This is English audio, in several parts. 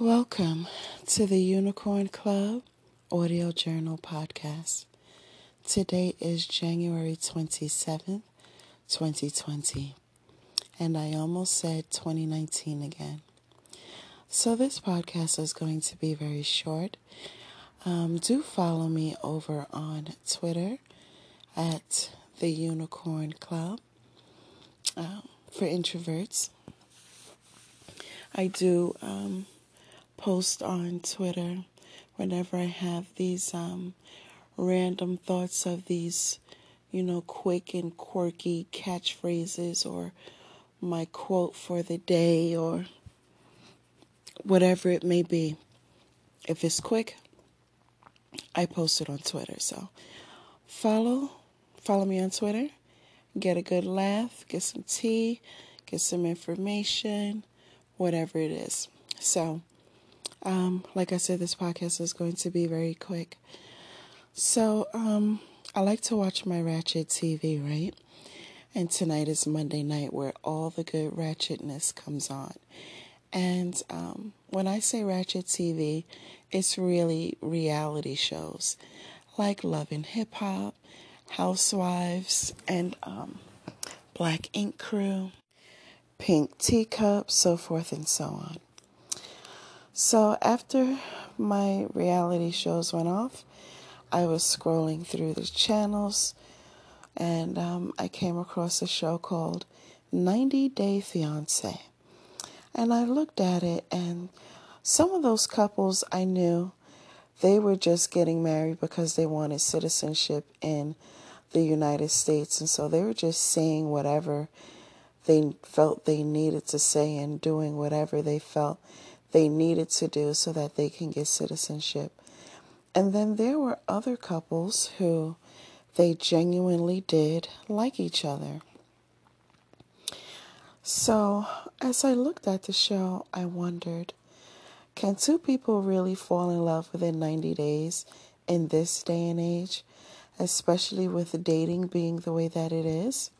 Welcome to the Unicorn Club Audio Journal Podcast. Today is January 27th, 2020, and I almost said 2019 again. So, this podcast is going to be very short. Um, do follow me over on Twitter at the Unicorn Club uh, for introverts. I do. Um, post on Twitter whenever I have these um, random thoughts of these, you know, quick and quirky catchphrases or my quote for the day or whatever it may be. If it's quick, I post it on Twitter. So follow, follow me on Twitter, get a good laugh, get some tea, get some information, whatever it is. So um, like I said, this podcast is going to be very quick. So, um, I like to watch my Ratchet TV, right? And tonight is Monday night where all the good ratchetness comes on. And um, when I say Ratchet TV, it's really reality shows like Love and Hip Hop, Housewives, and um, Black Ink Crew, Pink Teacup, so forth and so on. So after my reality shows went off, I was scrolling through the channels and um, I came across a show called 90 Day Fiance. And I looked at it, and some of those couples I knew they were just getting married because they wanted citizenship in the United States. And so they were just saying whatever they felt they needed to say and doing whatever they felt they needed to do so that they can get citizenship. And then there were other couples who they genuinely did like each other. So, as I looked at the show, I wondered can two people really fall in love within 90 days in this day and age, especially with dating being the way that it is?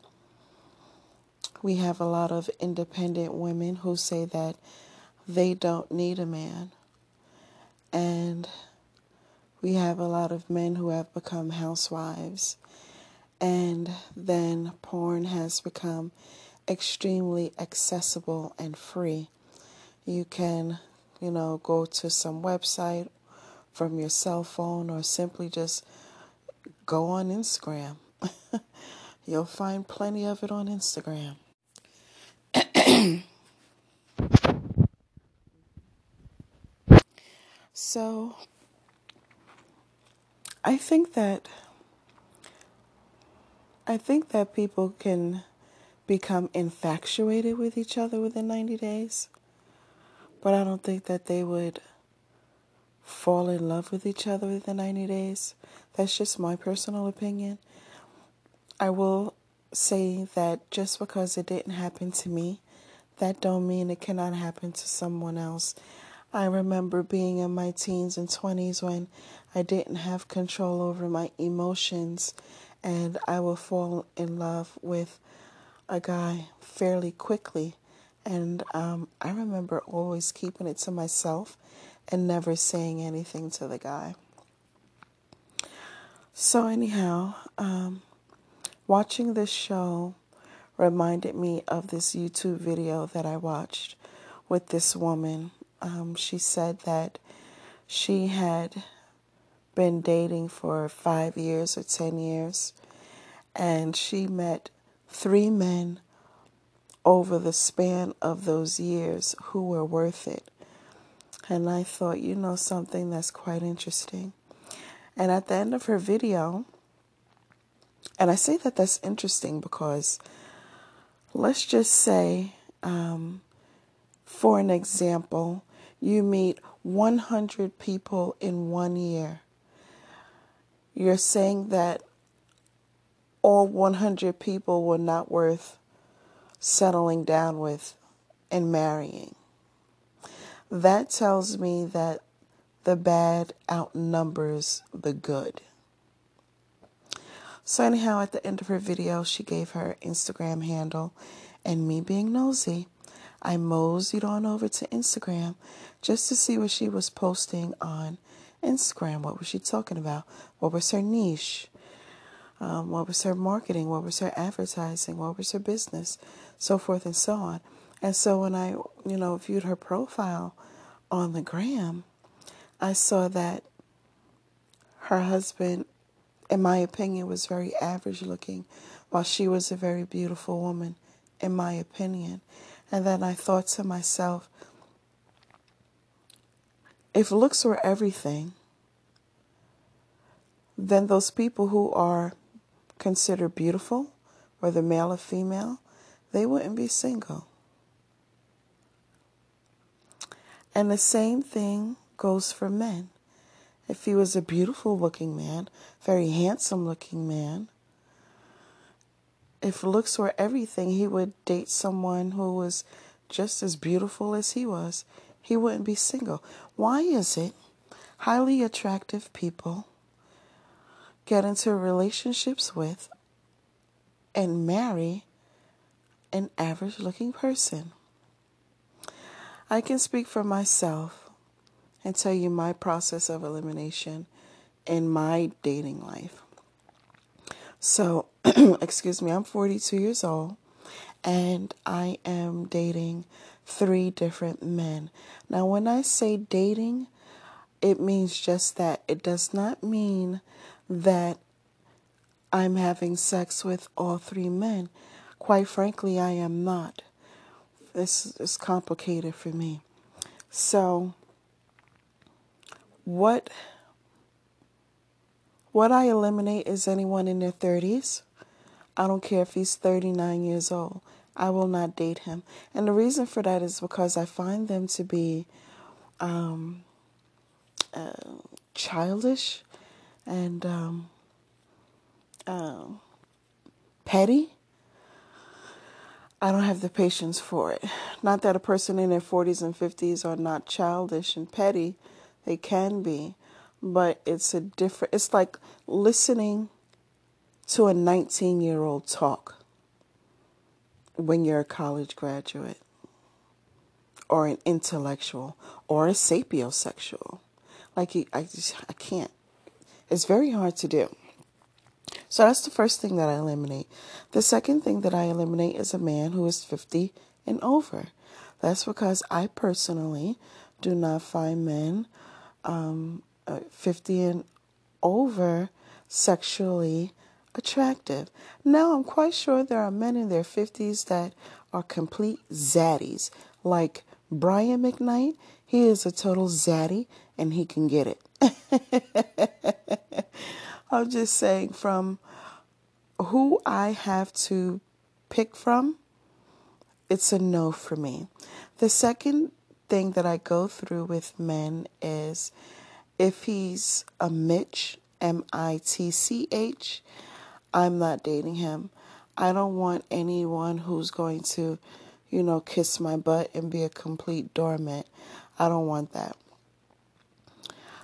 We have a lot of independent women who say that they don't need a man. And we have a lot of men who have become housewives. And then porn has become extremely accessible and free. You can, you know, go to some website from your cell phone or simply just go on Instagram. You'll find plenty of it on Instagram. So I think that I think that people can become infatuated with each other within 90 days. But I don't think that they would fall in love with each other within 90 days. That's just my personal opinion. I will say that just because it didn't happen to me, that don't mean it cannot happen to someone else. I remember being in my teens and 20s when I didn't have control over my emotions and I would fall in love with a guy fairly quickly. And um, I remember always keeping it to myself and never saying anything to the guy. So, anyhow, um, watching this show reminded me of this YouTube video that I watched with this woman um, she said that she had been dating for five years or 10 years, and she met three men over the span of those years who were worth it. And I thought, you know, something that's quite interesting. And at the end of her video, and I say that that's interesting because let's just say, um, for an example, you meet 100 people in one year. You're saying that all 100 people were not worth settling down with and marrying. That tells me that the bad outnumbers the good. So, anyhow, at the end of her video, she gave her Instagram handle, and me being nosy, I moseyed on over to Instagram just to see what she was posting on Instagram. What was she talking about? What was her niche? Um, what was her marketing? What was her advertising? What was her business? So forth and so on. And so when I, you know, viewed her profile on the gram, I saw that her husband, in my opinion, was very average looking, while she was a very beautiful woman, in my opinion. And then I thought to myself, if looks were everything, then those people who are considered beautiful, whether male or female, they wouldn't be single. And the same thing goes for men. If he was a beautiful looking man, very handsome looking man, if looks were everything, he would date someone who was just as beautiful as he was. He wouldn't be single. Why is it highly attractive people get into relationships with and marry an average looking person? I can speak for myself and tell you my process of elimination in my dating life. So, excuse me, I'm 42 years old and I am dating three different men. Now, when I say dating, it means just that. It does not mean that I'm having sex with all three men. Quite frankly, I am not. This is complicated for me. So, what what I eliminate is anyone in their 30s. I don't care if he's 39 years old. I will not date him. And the reason for that is because I find them to be um, uh, childish and um, uh, petty. I don't have the patience for it. Not that a person in their 40s and 50s are not childish and petty, they can be, but it's a different, it's like listening to a 19 year old talk when you're a college graduate or an intellectual or a sapiosexual. Like, I just, I can't. It's very hard to do. So that's the first thing that I eliminate. The second thing that I eliminate is a man who is 50 and over. That's because I personally do not find men um, uh, 50 and over sexually attractive. Now, I'm quite sure there are men in their 50s that are complete zaddies, like Brian McKnight. He is a total zaddy and he can get it. I'm just saying, from who I have to pick from, it's a no for me. The second thing that I go through with men is if he's a Mitch, M I T C H, I'm not dating him. I don't want anyone who's going to, you know, kiss my butt and be a complete doormat. I don't want that.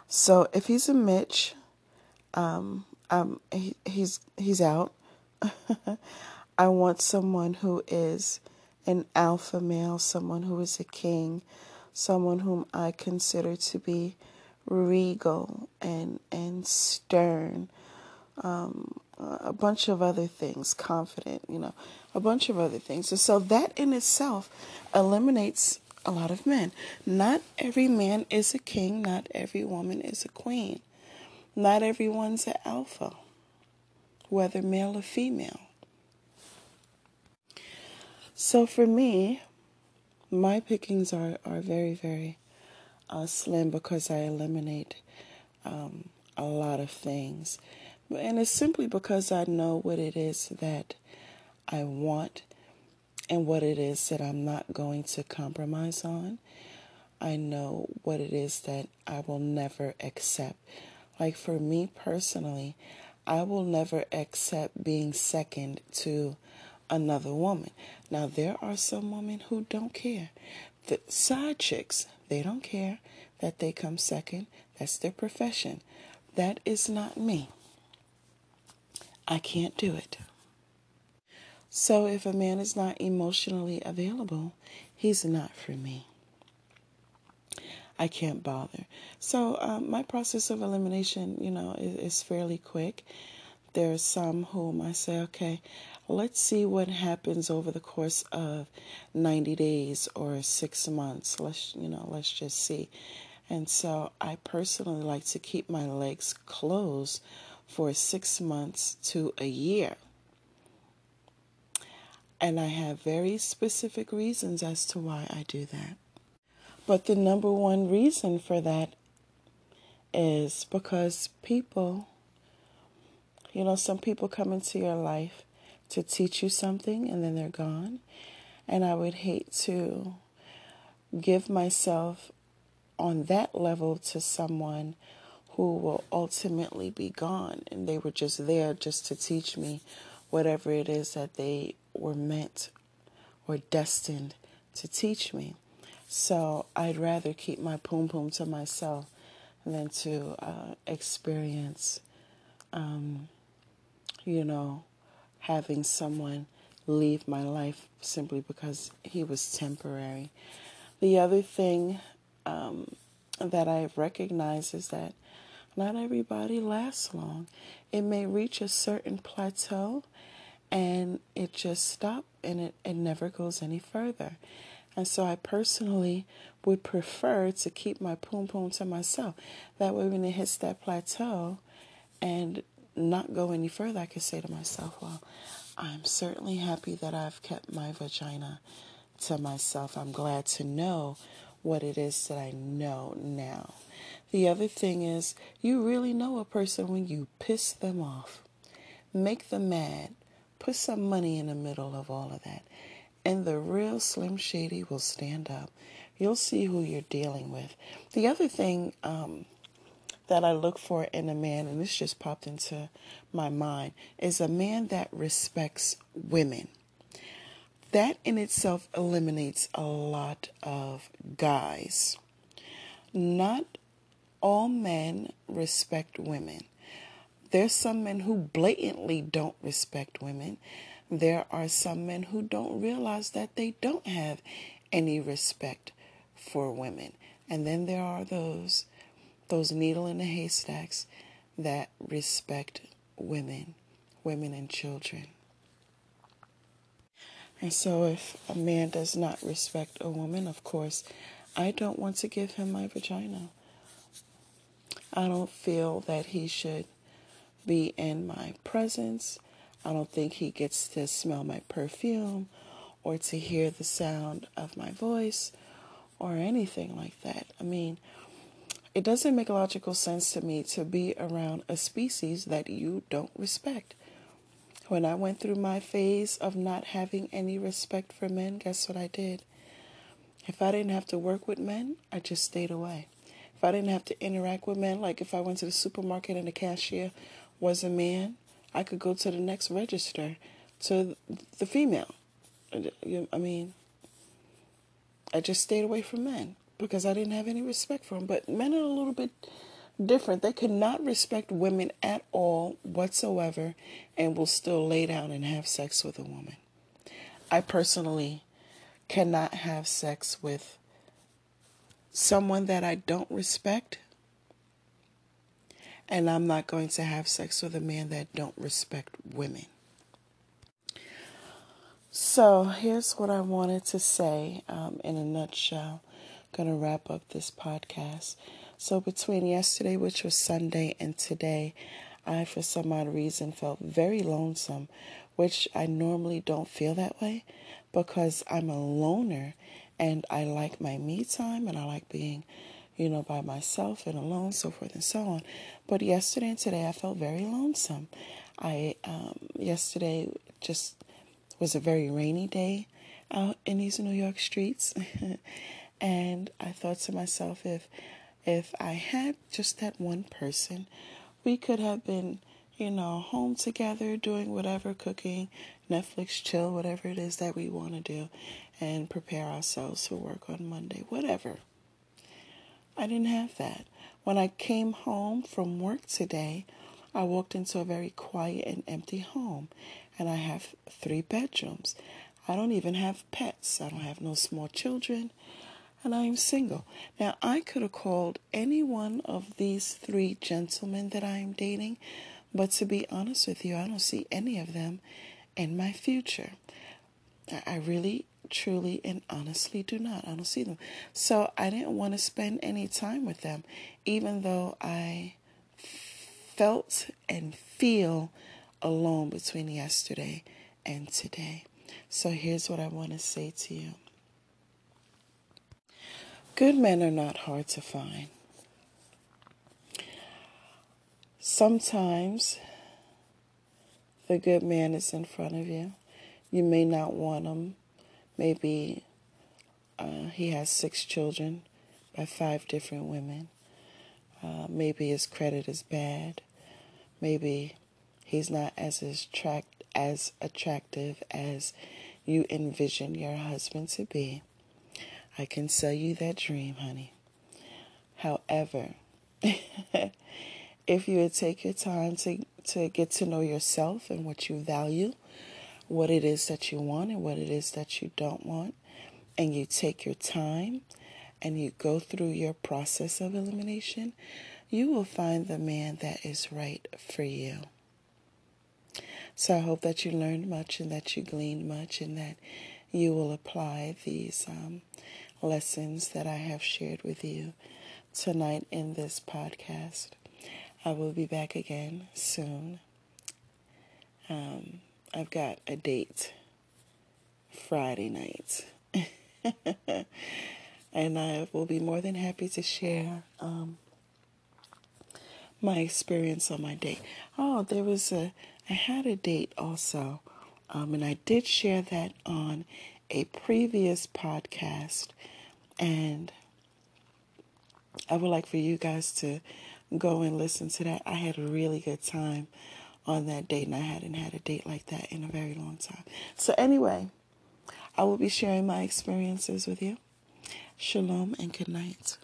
So if he's a Mitch, um, um, he, he's he's out. I want someone who is an alpha male, someone who is a king, someone whom I consider to be regal and and stern, um, a bunch of other things, confident, you know, a bunch of other things. And so that in itself eliminates a lot of men. Not every man is a king, not every woman is a queen. Not everyone's an alpha, whether male or female. So for me, my pickings are, are very, very uh, slim because I eliminate um, a lot of things. And it's simply because I know what it is that I want and what it is that I'm not going to compromise on. I know what it is that I will never accept. Like for me personally, I will never accept being second to another woman. Now, there are some women who don't care. The side chicks, they don't care that they come second. That's their profession. That is not me. I can't do it. So, if a man is not emotionally available, he's not for me. I can't bother. So um, my process of elimination, you know, is, is fairly quick. There are some whom I say, okay, let's see what happens over the course of 90 days or six months. Let's, you know, let's just see. And so I personally like to keep my legs closed for six months to a year. And I have very specific reasons as to why I do that. But the number one reason for that is because people, you know, some people come into your life to teach you something and then they're gone. And I would hate to give myself on that level to someone who will ultimately be gone. And they were just there just to teach me whatever it is that they were meant or destined to teach me. So I'd rather keep my poom poom to myself than to uh, experience, um, you know, having someone leave my life simply because he was temporary. The other thing um, that I've recognized is that not everybody lasts long. It may reach a certain plateau and it just stops and it, it never goes any further. And so I personally would prefer to keep my poom poom to myself. That way, when it hits that plateau and not go any further, I can say to myself, well, I'm certainly happy that I've kept my vagina to myself. I'm glad to know what it is that I know now. The other thing is, you really know a person when you piss them off, make them mad, put some money in the middle of all of that and the real Slim Shady will stand up. You'll see who you're dealing with. The other thing um, that I look for in a man, and this just popped into my mind, is a man that respects women. That in itself eliminates a lot of guys. Not all men respect women. There's some men who blatantly don't respect women. There are some men who don't realize that they don't have any respect for women. And then there are those those needle in the haystacks that respect women, women and children. And so if a man does not respect a woman, of course, I don't want to give him my vagina. I don't feel that he should be in my presence. I don't think he gets to smell my perfume or to hear the sound of my voice or anything like that. I mean, it doesn't make logical sense to me to be around a species that you don't respect. When I went through my phase of not having any respect for men, guess what I did? If I didn't have to work with men, I just stayed away. If I didn't have to interact with men, like if I went to the supermarket and the cashier was a man, I could go to the next register to the female. I mean, I just stayed away from men because I didn't have any respect for them. But men are a little bit different. They could not respect women at all whatsoever and will still lay down and have sex with a woman. I personally cannot have sex with someone that I don't respect and I'm not going to have sex with a man that don't respect women. So here's what I wanted to say um, in a nutshell. To wrap up this podcast. So between yesterday, which was Sunday, and today, I, for some odd reason, felt very lonesome, which I normally don't feel that way because I'm a loner and I like my me time and I like being you know, by myself and alone, so forth and so on. But yesterday and today, I felt very lonesome. I um, yesterday just was a very rainy day out in these New York streets, and I thought to myself, if if I had just that one person, we could have been, you know, home together doing whatever, cooking, Netflix, chill, whatever it is that we want to do, and prepare ourselves for work on Monday, whatever. I didn't have that. When I came home from work today, I walked into a very quiet and empty home, and I have three bedrooms. I don't even have pets. I don't have no small children. And I am single. Now, I could have called any one of these three gentlemen that I am dating, but to be honest with you, I don't see any of them in my future. I really, truly, and honestly do not. I don't see them. So I didn't want to spend any time with them, even though I felt and feel alone between yesterday and today. So here's what I want to say to you Good men are not hard to find. Sometimes the good man is in front of you. You may not want him. Maybe uh, he has six children by five different women. Uh, maybe his credit is bad. Maybe he's not as attract as attractive as you envision your husband to be. I can sell you that dream, honey. However, if you would take your time to, to get to know yourself and what you value, what it is that you want and what it is that you don't want, and you take your time and you go through your process of elimination, you will find the man that is right for you. So I hope that you learned much and that you gleaned much and that you will apply these um, lessons that I have shared with you tonight in this podcast. I will be back again soon. Um, I've got a date Friday night. and I will be more than happy to share um, my experience on my date. Oh, there was a, I had a date also, um, and I did share that on a previous podcast, and I would like for you guys to go and listen to that. I had a really good time on that date, and I hadn't had a date like that in a very long time. So, anyway, I will be sharing my experiences with you. Shalom and good night.